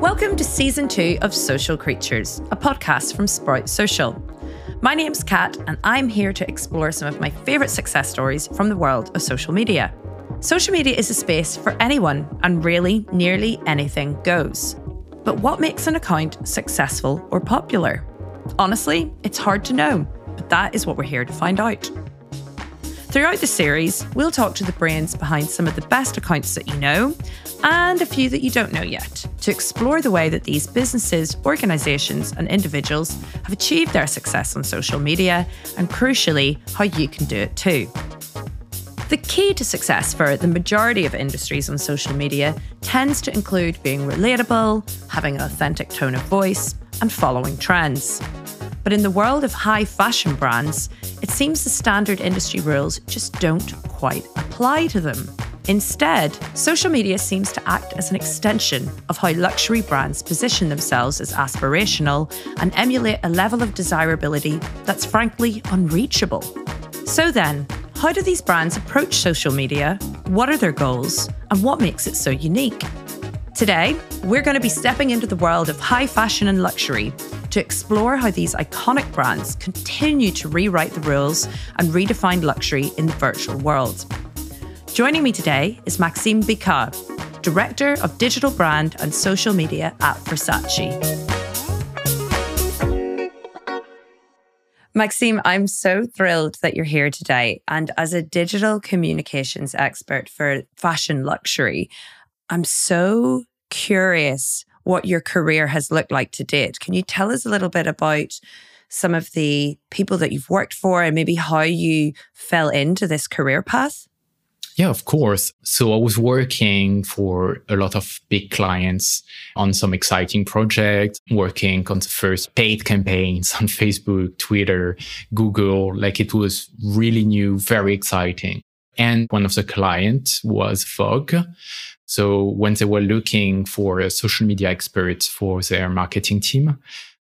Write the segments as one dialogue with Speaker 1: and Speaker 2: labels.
Speaker 1: Welcome to season two of Social Creatures, a podcast from Sprout Social. My name's Kat, and I'm here to explore some of my favourite success stories from the world of social media. Social media is a space for anyone, and really, nearly anything goes. But what makes an account successful or popular? Honestly, it's hard to know, but that is what we're here to find out. Throughout the series, we'll talk to the brains behind some of the best accounts that you know and a few that you don't know yet to explore the way that these businesses, organisations, and individuals have achieved their success on social media and, crucially, how you can do it too. The key to success for the majority of industries on social media tends to include being relatable, having an authentic tone of voice, and following trends. But in the world of high fashion brands, it seems the standard industry rules just don't quite apply to them. Instead, social media seems to act as an extension of how luxury brands position themselves as aspirational and emulate a level of desirability that's frankly unreachable. So then, how do these brands approach social media? What are their goals? And what makes it so unique? Today, we're going to be stepping into the world of high fashion and luxury to explore how these iconic brands continue to rewrite the rules and redefine luxury in the virtual world. Joining me today is Maxime Bicard, Director of Digital Brand and Social Media at Versace. Maxime, I'm so thrilled that you're here today. And as a digital communications expert for fashion luxury, I'm so curious what your career has looked like to date. Can you tell us a little bit about some of the people that you've worked for and maybe how you fell into this career path?
Speaker 2: Yeah, of course. So I was working for a lot of big clients on some exciting projects, working on the first paid campaigns on Facebook, Twitter, Google. Like it was really new, very exciting. And one of the clients was Vogue. So when they were looking for a social media expert for their marketing team,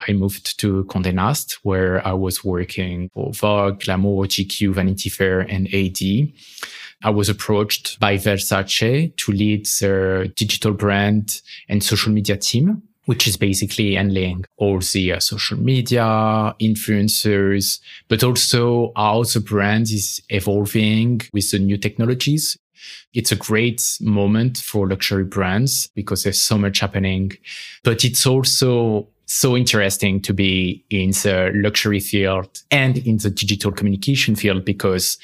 Speaker 2: I moved to Condé Nast, where I was working for Vogue, Glamour, GQ, Vanity Fair, and AD. I was approached by Versace to lead their digital brand and social media team, which is basically handling all the uh, social media, influencers, but also how the brand is evolving with the new technologies. It's a great moment for luxury brands because there's so much happening, but it's also so interesting to be in the luxury field and in the digital communication field because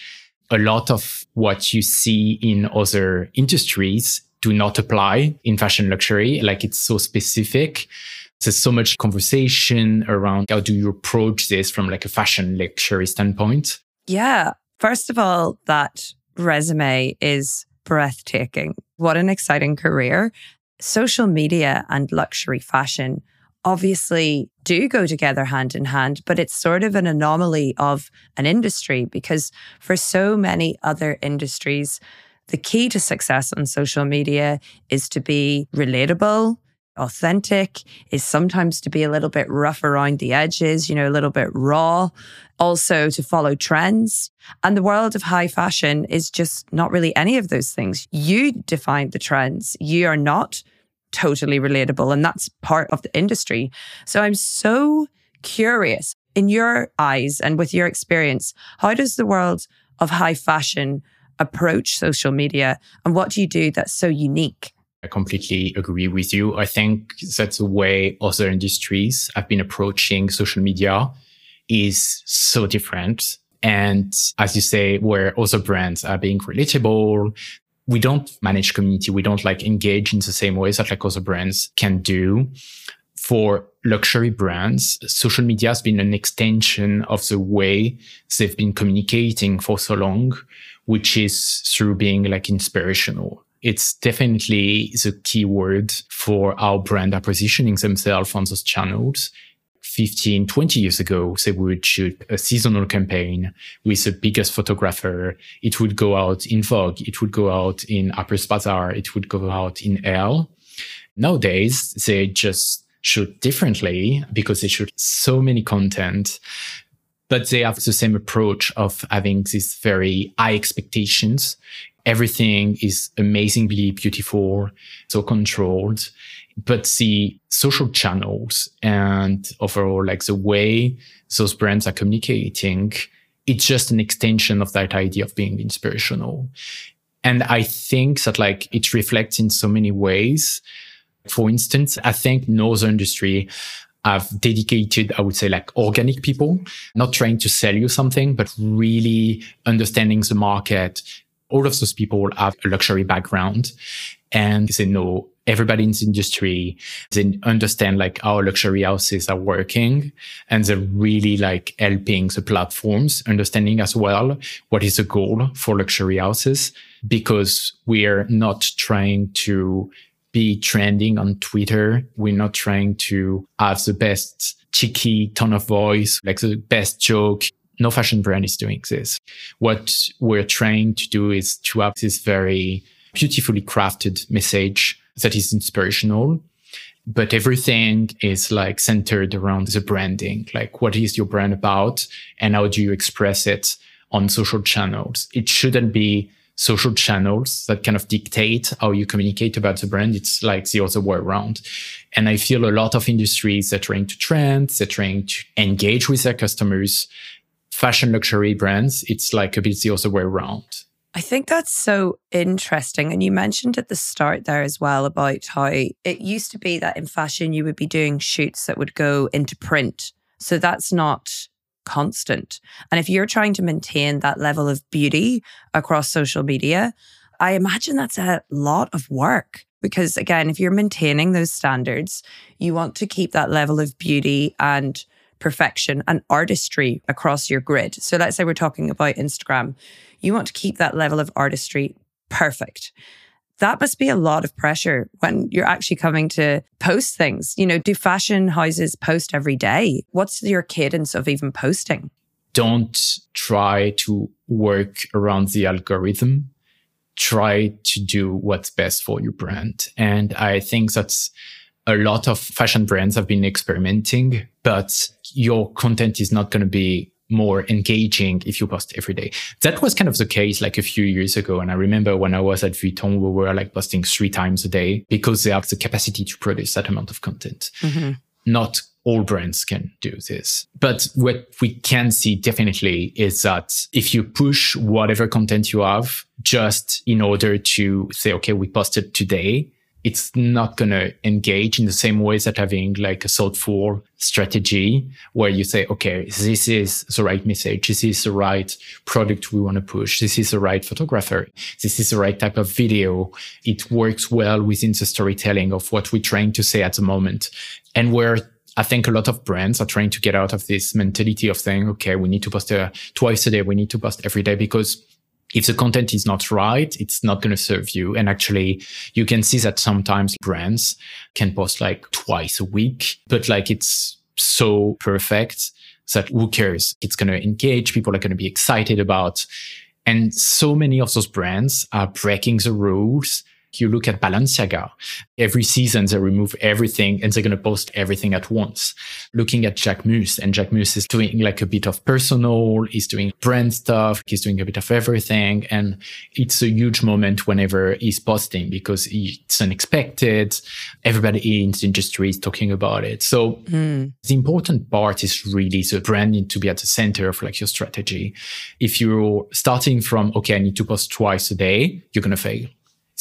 Speaker 2: a lot of what you see in other industries do not apply in fashion luxury. Like it's so specific. There's so much conversation around how do you approach this from like a fashion luxury standpoint?
Speaker 1: Yeah. First of all, that resume is breathtaking. What an exciting career. Social media and luxury fashion obviously do go together hand in hand, but it's sort of an anomaly of an industry because for so many other industries, the key to success on social media is to be relatable, authentic, is sometimes to be a little bit rough around the edges, you know, a little bit raw, also to follow trends. And the world of high fashion is just not really any of those things. You define the trends. You are not totally relatable. And that's part of the industry. So I'm so curious in your eyes and with your experience, how does the world of high fashion approach social media? And what do you do that's so unique?
Speaker 2: I completely agree with you. I think that's the way other industries have been approaching social media is so different. And as you say, where other brands are being relatable, we don't manage community. We don't like engage in the same ways that like other brands can do. For luxury brands, social media has been an extension of the way they've been communicating for so long, which is through being like inspirational. It's definitely the key word for how brands are positioning themselves on those channels 15, 20 years ago, they would shoot a seasonal campaign with the biggest photographer. It would go out in Vogue. It would go out in Harper's Bazaar. It would go out in Elle. Nowadays, they just shoot differently because they shoot so many content, but they have the same approach of having these very high expectations Everything is amazingly beautiful, so controlled. But the social channels and overall, like the way those brands are communicating, it's just an extension of that idea of being inspirational. And I think that like it reflects in so many ways. For instance, I think Northern industry have dedicated, I would say like organic people, not trying to sell you something, but really understanding the market. All of those people have a luxury background and they know everybody in the industry. They understand like how luxury houses are working and they're really like helping the platforms understanding as well what is the goal for luxury houses because we're not trying to be trending on Twitter. We're not trying to have the best cheeky tone of voice, like the best joke. No fashion brand is doing this. What we're trying to do is to have this very beautifully crafted message that is inspirational. But everything is like centered around the branding. Like, what is your brand about? And how do you express it on social channels? It shouldn't be social channels that kind of dictate how you communicate about the brand. It's like the other way around. And I feel a lot of industries that trying to trend, they're trying to engage with their customers. Fashion luxury brands, it's like a bit the other way around.
Speaker 1: I think that's so interesting. And you mentioned at the start there as well about how it used to be that in fashion you would be doing shoots that would go into print. So that's not constant. And if you're trying to maintain that level of beauty across social media, I imagine that's a lot of work. Because again, if you're maintaining those standards, you want to keep that level of beauty and perfection and artistry across your grid. So let's say we're talking about Instagram. You want to keep that level of artistry perfect that must be a lot of pressure when you're actually coming to post things. You know, do fashion houses post every day? What's your cadence of even posting?
Speaker 2: Don't try to work around the algorithm. Try to do what's best for your brand. And I think that's a lot of fashion brands have been experimenting, but your content is not going to be more engaging if you post every day. That was kind of the case like a few years ago. And I remember when I was at Vuitton, we were like posting three times a day because they have the capacity to produce that amount of content. Mm-hmm. Not all brands can do this. But what we can see definitely is that if you push whatever content you have just in order to say, okay, we posted today, it's not going to engage in the same ways that having like a thoughtful strategy where you say, okay, this is the right message. This is the right product we want to push. This is the right photographer. This is the right type of video. It works well within the storytelling of what we're trying to say at the moment. And where I think a lot of brands are trying to get out of this mentality of saying, okay, we need to post uh, twice a day. We need to post every day because if the content is not right, it's not going to serve you. And actually, you can see that sometimes brands can post like twice a week, but like it's so perfect that who cares? It's going to engage. People are going to be excited about. And so many of those brands are breaking the rules you look at Balenciaga, every season they remove everything and they're going to post everything at once. Looking at Jacquemus and Jacquemus is doing like a bit of personal, he's doing brand stuff, he's doing a bit of everything. And it's a huge moment whenever he's posting because it's unexpected. Everybody in the industry is talking about it. So mm. the important part is really the branding to be at the center of like your strategy. If you're starting from, okay, I need to post twice a day, you're going to fail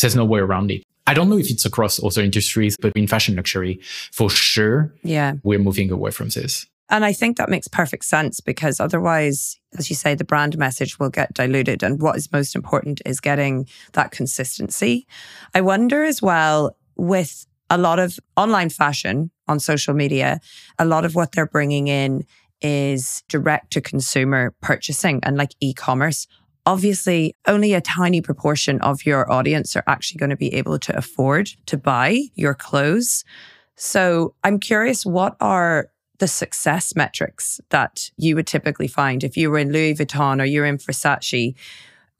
Speaker 2: there's no way around it. I don't know if it's across other industries, but in fashion luxury, for sure,
Speaker 1: yeah,
Speaker 2: we're moving away from this.
Speaker 1: And I think that makes perfect sense because otherwise, as you say, the brand message will get diluted. And what is most important is getting that consistency. I wonder as well with a lot of online fashion on social media, a lot of what they're bringing in is direct to consumer purchasing and like e commerce obviously only a tiny proportion of your audience are actually going to be able to afford to buy your clothes. So I'm curious, what are the success metrics that you would typically find if you were in Louis Vuitton or you're in Versace?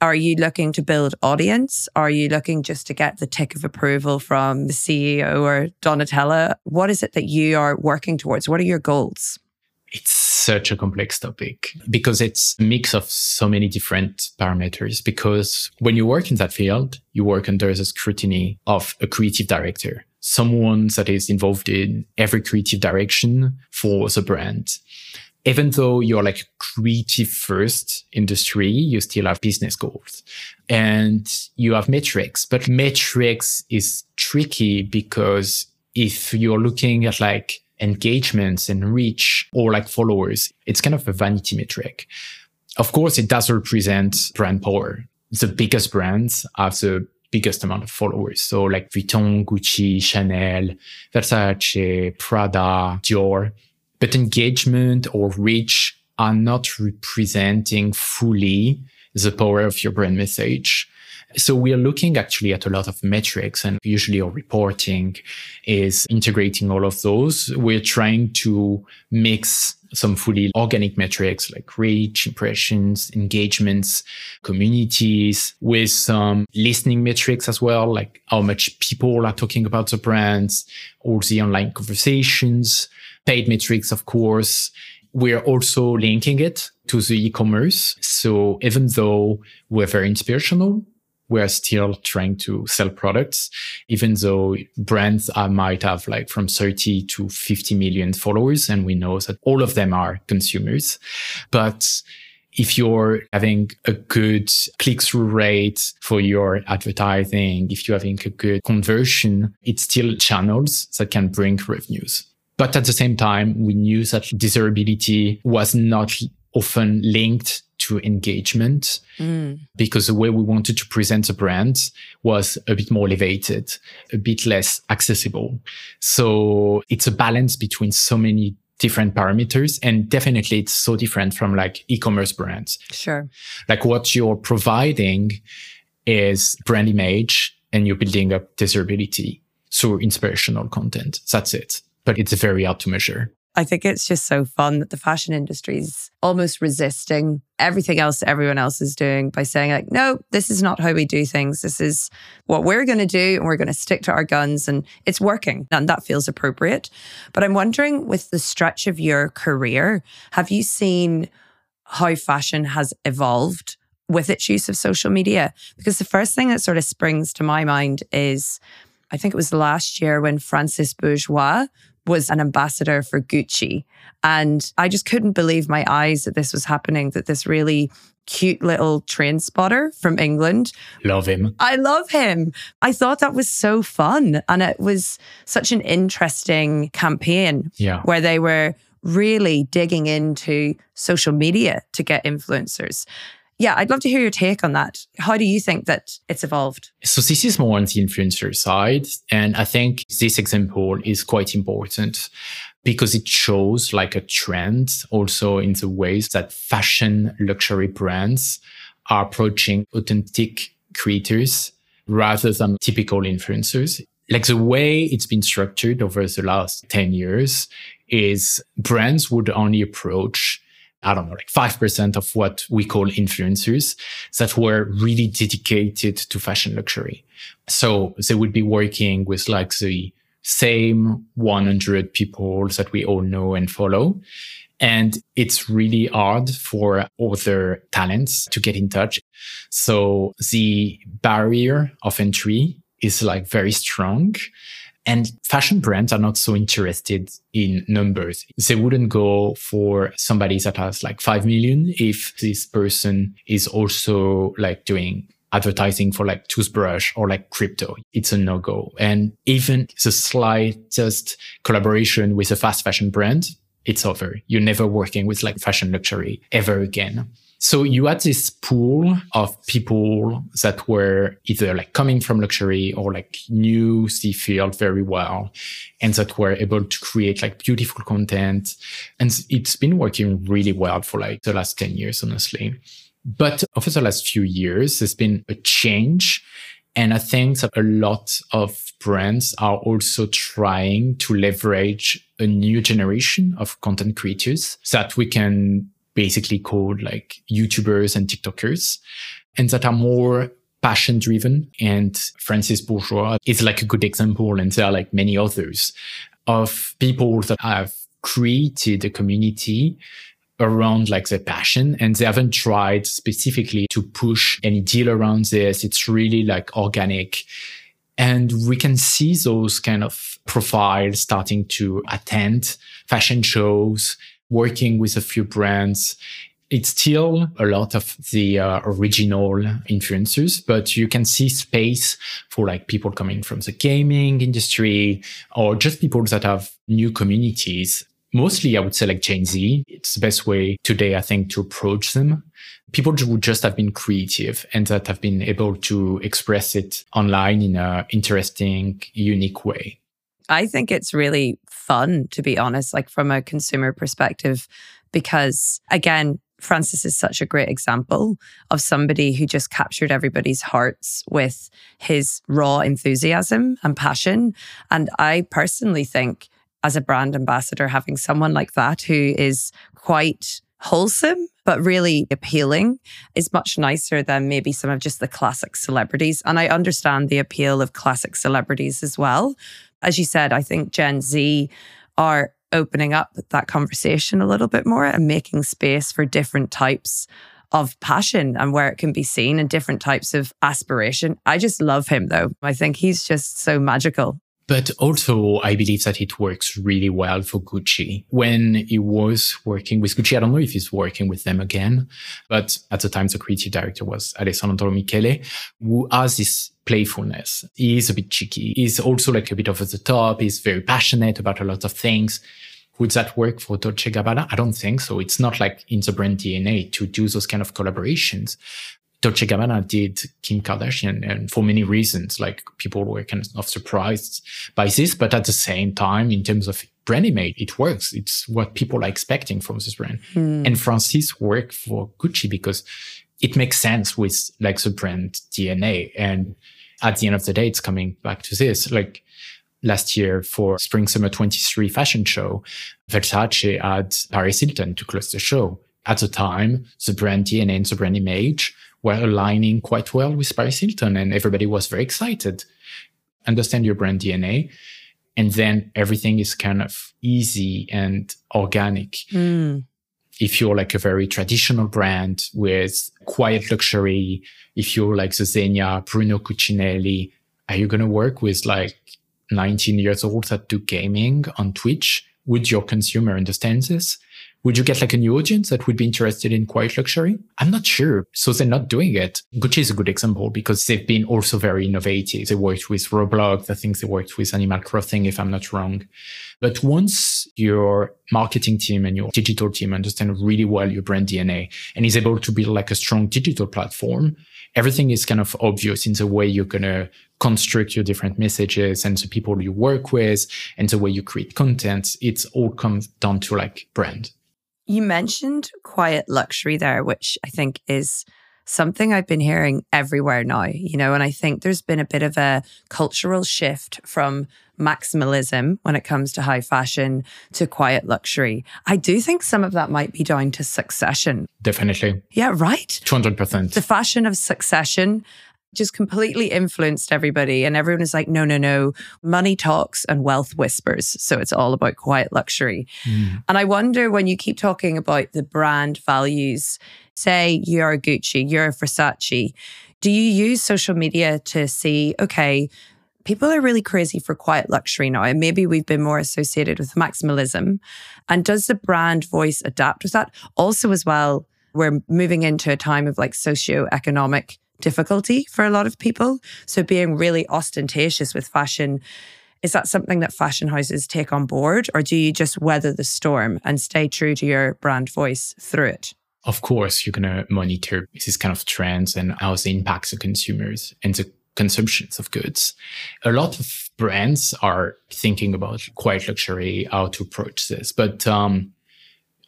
Speaker 1: Are you looking to build audience? Are you looking just to get the tick of approval from the CEO or Donatella? What is it that you are working towards? What are your goals?
Speaker 2: It's such a complex topic because it's a mix of so many different parameters. Because when you work in that field, you work under the scrutiny of a creative director, someone that is involved in every creative direction for the brand even though you're like creative first industry, you still have business goals and you have metrics, but metrics is tricky because if you're looking at like engagements and reach or like followers, it's kind of a vanity metric. Of course, it does represent brand power. The biggest brands have the biggest amount of followers. So like Vuitton, Gucci, Chanel, Versace, Prada, Dior but engagement or reach are not representing fully the power of your brand message. So we are looking actually at a lot of metrics and usually our reporting is integrating all of those. We're trying to mix some fully organic metrics like reach, impressions, engagements, communities with some listening metrics as well, like how much people are talking about the brands or the online conversations paid metrics, of course. We're also linking it to the e-commerce. So even though we're very inspirational, we're still trying to sell products, even though brands uh, might have like from 30 to 50 million followers. And we know that all of them are consumers. But if you're having a good click through rate for your advertising, if you're having a good conversion, it's still channels that can bring revenues. But at the same time, we knew that desirability was not often linked to engagement mm. because the way we wanted to present the brand was a bit more elevated, a bit less accessible. So it's a balance between so many different parameters and definitely it's so different from like e-commerce brands.
Speaker 1: Sure.
Speaker 2: Like what you're providing is brand image and you're building up desirability through inspirational content. That's it but it's very hard to measure.
Speaker 1: I think it's just so fun that the fashion industry is almost resisting everything else everyone else is doing by saying, like, no, this is not how we do things. This is what we're going to do, and we're going to stick to our guns, and it's working. And that feels appropriate. But I'm wondering, with the stretch of your career, have you seen how fashion has evolved with its use of social media? Because the first thing that sort of springs to my mind is I think it was last year when Francis Bourgeois was an ambassador for Gucci. And I just couldn't believe my eyes that this was happening, that this really cute little train spotter from England.
Speaker 2: Love him.
Speaker 1: I love him. I thought that was so fun. And it was such an interesting campaign
Speaker 2: yeah.
Speaker 1: where they were really digging into social media to get influencers. Yeah, I'd love to hear your take on that. How do you think that it's evolved?
Speaker 2: So this is more on the influencer side. And I think this example is quite important because it shows like a trend also in the ways that fashion luxury brands are approaching authentic creators rather than typical influencers. Like the way it's been structured over the last 10 years is brands would only approach I don't know, like 5% of what we call influencers that were really dedicated to fashion luxury. So they would be working with like the same 100 people that we all know and follow. And it's really hard for other talents to get in touch. So the barrier of entry is like very strong. And fashion brands are not so interested in numbers. They wouldn't go for somebody that has like 5 million if this person is also like doing advertising for like toothbrush or like crypto. It's a no go. And even the slightest collaboration with a fast fashion brand, it's over. You're never working with like fashion luxury ever again. So you had this pool of people that were either like coming from luxury or like knew the field very well and that were able to create like beautiful content. And it's been working really well for like the last 10 years, honestly. But over the last few years, there's been a change. And I think that a lot of brands are also trying to leverage a new generation of content creators that we can basically called like YouTubers and TikTokers and that are more passion driven. And Francis Bourgeois is like a good example. And there are like many others of people that have created a community around like their passion and they haven't tried specifically to push any deal around this. It's really like organic. And we can see those kind of profiles starting to attend fashion shows, working with a few brands. It's still a lot of the uh, original influencers, but you can see space for like people coming from the gaming industry or just people that have new communities mostly I would say like Gen Z. It's the best way today, I think, to approach them. People who just have been creative and that have been able to express it online in a interesting, unique way.
Speaker 1: I think it's really fun, to be honest, like from a consumer perspective, because again, Francis is such a great example of somebody who just captured everybody's hearts with his raw enthusiasm and passion. And I personally think as a brand ambassador, having someone like that who is quite wholesome but really appealing is much nicer than maybe some of just the classic celebrities. And I understand the appeal of classic celebrities as well. As you said, I think Gen Z are opening up that conversation a little bit more and making space for different types of passion and where it can be seen and different types of aspiration. I just love him though. I think he's just so magical.
Speaker 2: But also, I believe that it works really well for Gucci. When he was working with Gucci, I don't know if he's working with them again, but at the time, the creative director was Alessandro Michele, who has this playfulness. He's a bit cheeky. He's also like a bit over the top. He's very passionate about a lot of things. Would that work for Dolce Gabbana? I don't think so. It's not like in the brand DNA to do those kind of collaborations. Dolce Gabbana did Kim Kardashian, and for many reasons, like people were kind of surprised by this. But at the same time, in terms of brand image, it works. It's what people are expecting from this brand. Mm. And Francis worked for Gucci because it makes sense with like the brand DNA. And at the end of the day, it's coming back to this. Like last year for Spring Summer 23 fashion show, Versace had Paris Hilton to close the show. At the time, the brand DNA and the brand image were aligning quite well with Paris Hilton and everybody was very excited. Understand your brand DNA. And then everything is kind of easy and organic. Mm. If you're like a very traditional brand with quiet luxury, if you're like the Zegna, Brunello Cucinelli, are you going to work with like 19 years old that do gaming on Twitch? Would your consumer understand this? Would you get like a new audience that would be interested in quiet luxury? I'm not sure. So they're not doing it. Gucci is a good example because they've been also very innovative. They worked with Roblox. I think they worked with Animal Crossing, if I'm not wrong. But once your marketing team and your digital team understand really well your brand DNA and is able to build like a strong digital platform, everything is kind of obvious in the way you're going to construct your different messages and the people you work with and the way you create content. It's all comes down to like brand.
Speaker 1: You mentioned quiet luxury there, which I think is something I've been hearing everywhere now, you know, and I think there's been a bit of a cultural shift from maximalism when it comes to high fashion to quiet luxury. I do think some of that might be down to succession.
Speaker 2: Definitely.
Speaker 1: Yeah, right?
Speaker 2: 200%.
Speaker 1: The fashion of succession just completely influenced everybody. And everyone is like, no, no, no, money talks and wealth whispers. So it's all about quiet luxury. Mm. And I wonder when you keep talking about the brand values, say you're a Gucci, you're a Versace, do you use social media to see, okay, people are really crazy for quiet luxury now. And maybe we've been more associated with maximalism. And does the brand voice adapt with that? Also, as well, we're moving into a time of like socio-economic difficulty for a lot of people. So being really ostentatious with fashion, is that something that fashion houses take on board or do you just weather the storm and stay true to your brand voice through it?
Speaker 2: Of course, you're going to monitor these kind of trends and how they impact the consumers and the consumptions of goods. A lot of brands are thinking about quiet luxury, how to approach this. But um,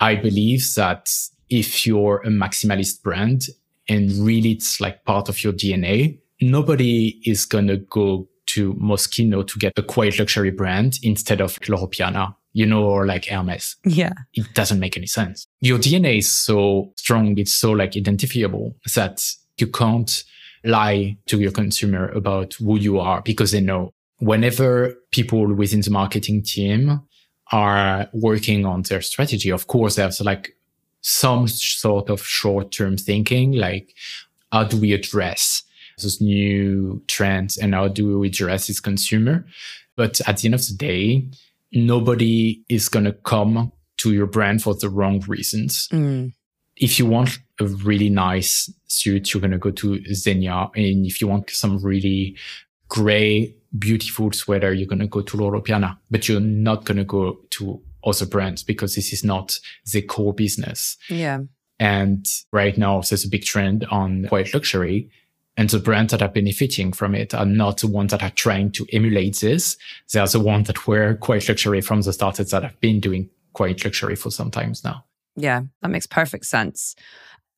Speaker 2: I believe that if you're a maximalist brand, and really it's like part of your DNA, nobody is going to go to Moschino to get a quiet luxury brand instead of Loro Piana, you know, or like Hermes.
Speaker 1: Yeah.
Speaker 2: It doesn't make any sense. Your DNA is so strong. It's so like identifiable that you can't lie to your consumer about who you are because they know whenever people within the marketing team are working on their strategy, of course, there's like some sort of short term thinking, like how do we address those new trends and how do we address this consumer? But at the end of the day, nobody is going to come to your brand for the wrong reasons. Mm. If you want a really nice suit, you're going to go to Zegna. And if you want some really gray, beautiful sweater, you're going to go to Loro Piana, but you're not going to go to other brands because this is not the core business.
Speaker 1: Yeah.
Speaker 2: And right now, there's a big trend on quiet luxury. And the brands that are benefiting from it are not the ones that are trying to emulate this. They are the ones that were quite luxury from the start that have been doing quite luxury for some times now.
Speaker 1: Yeah, that makes perfect sense.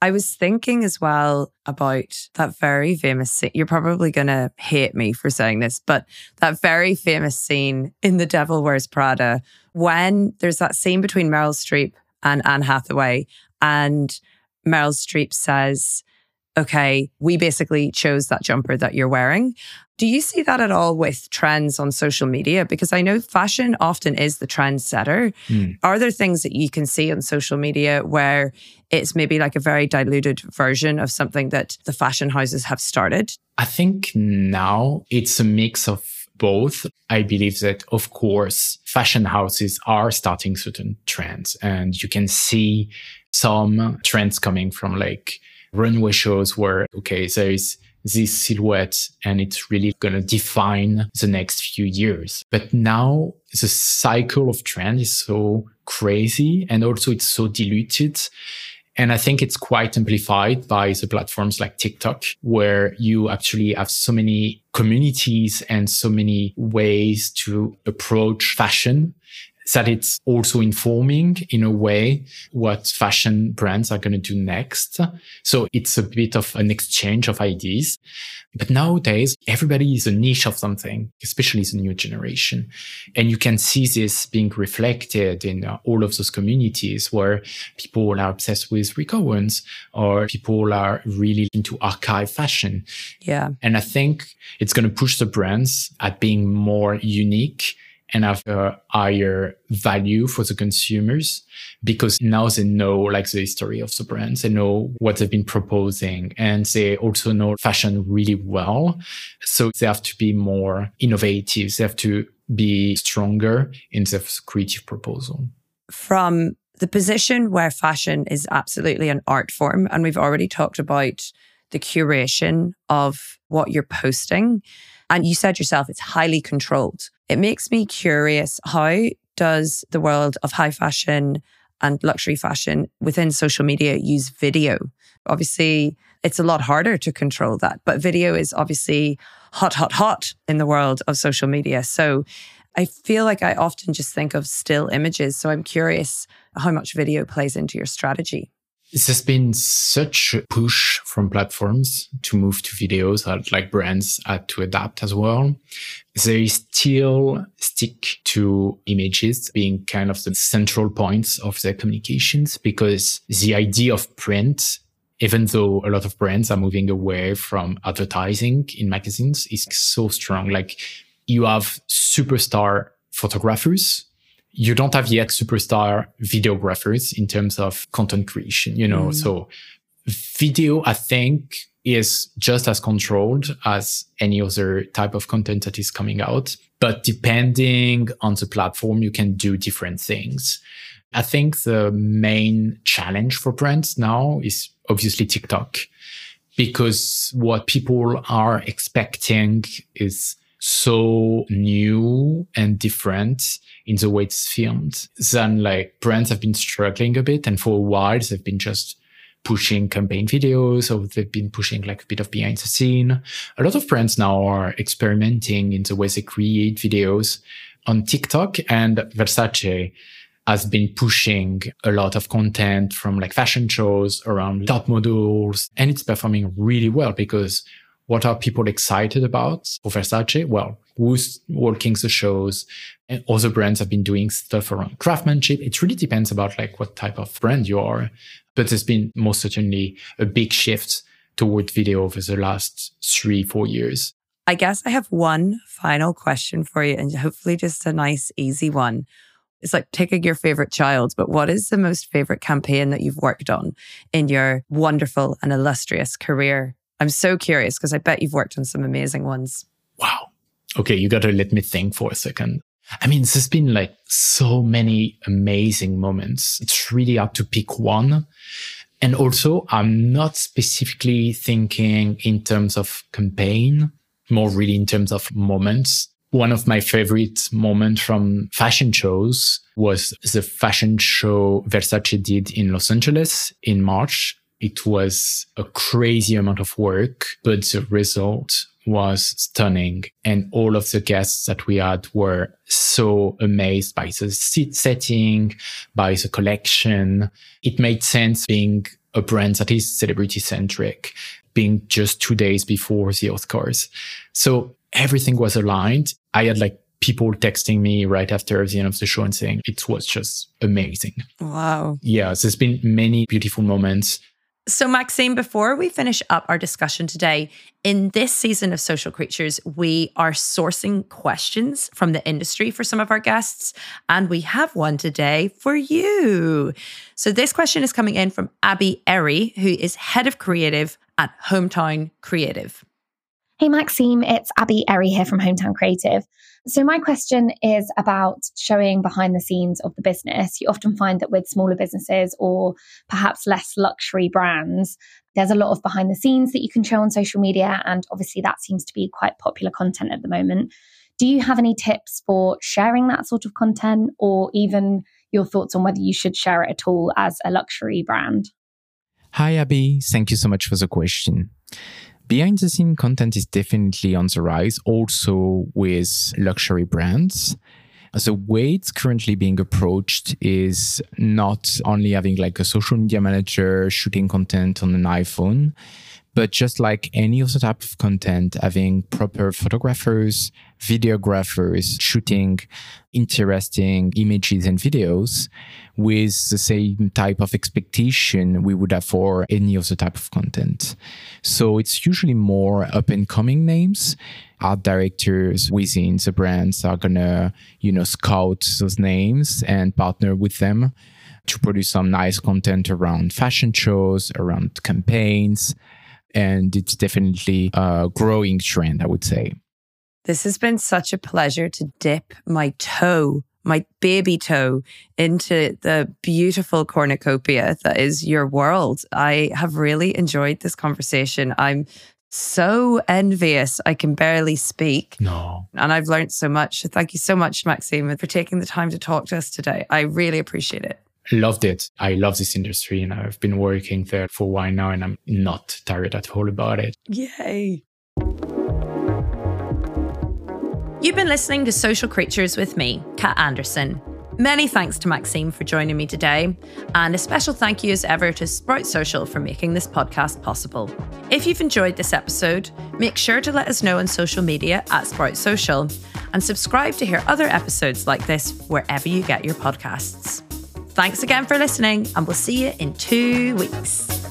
Speaker 1: I was thinking as well about that very famous scene. You're probably going to hate me for saying this, but that very famous scene in The Devil Wears Prada when there's that scene between Meryl Streep and Anne Hathaway, and Meryl Streep says, okay, we basically chose that jumper that you're wearing. Do you see that at all with trends on social media? Because I know fashion often is the trendsetter. Mm. Are there things that you can see on social media where it's maybe like a very diluted version of something that the fashion houses have started?
Speaker 2: I think now it's a mix of both. I believe that, of course, fashion houses are starting certain trends and you can see some trends coming from like runway shows where, okay, there is this silhouette and it's really going to define the next few years. But now the cycle of trend is so crazy and also it's so diluted. And I think it's quite amplified by the platforms like TikTok, where you actually have so many communities and so many ways to approach fashion that it's also informing in a way what fashion brands are going to do next. So it's a bit of an exchange of ideas. But nowadays, everybody is a niche of something, especially the new generation. And you can see this being reflected in uh, all of those communities where people are obsessed with Rick Owens or people are really into archive fashion.
Speaker 1: Yeah.
Speaker 2: And I think it's going to push the brands at being more unique and have a higher value for the consumers because now they know like the history of the brands. They know what they've been proposing and they also know fashion really well. So they have to be more innovative. They have to be stronger in their creative proposal.
Speaker 1: From the position where fashion is absolutely an art form, and we've already talked about the curation of what you're posting. And you said yourself, it's highly controlled. It makes me curious how does the world of high fashion and luxury fashion within social media use video? Obviously, it's a lot harder to control that, but video is obviously hot, hot, hot in the world of social media. So I feel like I often just think of still images. So I'm curious how much video plays into your strategy.
Speaker 2: Has been such a push from platforms to move to videos that like brands had to adapt as well. They still stick to images being kind of the central points of their communications because the idea of print even though a lot of brands are moving away from advertising in magazines is so strong. Like you have superstar photographers you don't have yet superstar videographers in terms of content creation, you know, mm. so video, I think is just as controlled as any other type of content that is coming out. But depending on the platform, you can do different things. I think the main challenge for brands now is obviously TikTok because what people are expecting is so new and different in the way it's filmed than like brands have been struggling a bit. And for a while, they've been just pushing campaign videos or they've been pushing like a bit of behind the scene. A lot of brands now are experimenting in the way they create videos on TikTok and Versace has been pushing a lot of content from like fashion shows around top models and it's performing really well because what are people excited about for Versace? Well, who's working the shows? And other brands have been doing stuff around craftsmanship. It really depends about like what type of brand you are. But there's been most certainly a big shift toward video over the last three, four years.
Speaker 1: I guess I have one final question for you and hopefully just a nice, easy one. It's like taking your favorite child, but what is the most favorite campaign that you've worked on in your wonderful and illustrious career? I'm so curious because I bet you've worked on some amazing ones.
Speaker 2: Wow. Okay, you got to let me think for a second. I mean, there's been like so many amazing moments. It's really hard to pick one. And also, I'm not specifically thinking in terms of campaign, more really in terms of moments. One of my favorite moments from fashion shows was the fashion show Versace did in Los Angeles in March. It was a crazy amount of work, but the result was stunning. And all of the guests that we had were so amazed by the seat setting, by the collection. It made sense being a brand that is celebrity centric, being just two days before the Oscars. So everything was aligned. I had like people texting me right after the end of the show and saying it was just amazing.
Speaker 1: Wow.
Speaker 2: Yeah, there's been many beautiful moments.
Speaker 1: So, Maxime, before we finish up our discussion today, in this season of Social Creatures, we are sourcing questions from the industry for some of our guests, and we have one today for you. So, this question is coming in from Abby Erry, who is head of creative at Hometown Creative.
Speaker 3: Hey, Maxime, it's Abby Erry here from Hometown Creative. So, my question is about showing behind the scenes of the business. You often find that with smaller businesses or perhaps less luxury brands, there's a lot of behind the scenes that you can show on social media. And obviously, that seems to be quite popular content at the moment. Do you have any tips for sharing that sort of content or even your thoughts on whether you should share it at all as a luxury brand?
Speaker 4: Hi, Abby. Thank you so much for the question behind the scene content is definitely on the rise, also with luxury brands. The way it's currently being approached is not only having like a social media manager shooting content on an iPhone, but just like any other type of content, having proper photographers, videographers shooting interesting images and videos with the same type of expectation we would have for any other type of content. So it's usually more up and coming names. Art directors within the brands are gonna, you know, scout those names and partner with them to produce some nice content around fashion shows, around campaigns, and it's definitely a growing trend, I would say.
Speaker 1: This has been such a pleasure to dip my toe, my baby toe, into the beautiful cornucopia that is your world. I have really enjoyed this conversation. I'm so envious. I can barely speak.
Speaker 2: No.
Speaker 1: And I've learned so much. Thank you so much, Maxime, for taking the time to talk to us today. I really appreciate it
Speaker 2: loved it. I love this industry and I've been working there for a while now and I'm not tired at all about it.
Speaker 1: Yay. You've been listening to Social Creatures with me, Kat Anderson. Many thanks to Maxime for joining me today, and a special thank you as ever to Sprout Social for making this podcast possible. If you've enjoyed this episode, make sure to let us know on social media at Sprout Social and subscribe to hear other episodes like this wherever you get your podcasts. Thanks again for listening, and we'll see you in two weeks.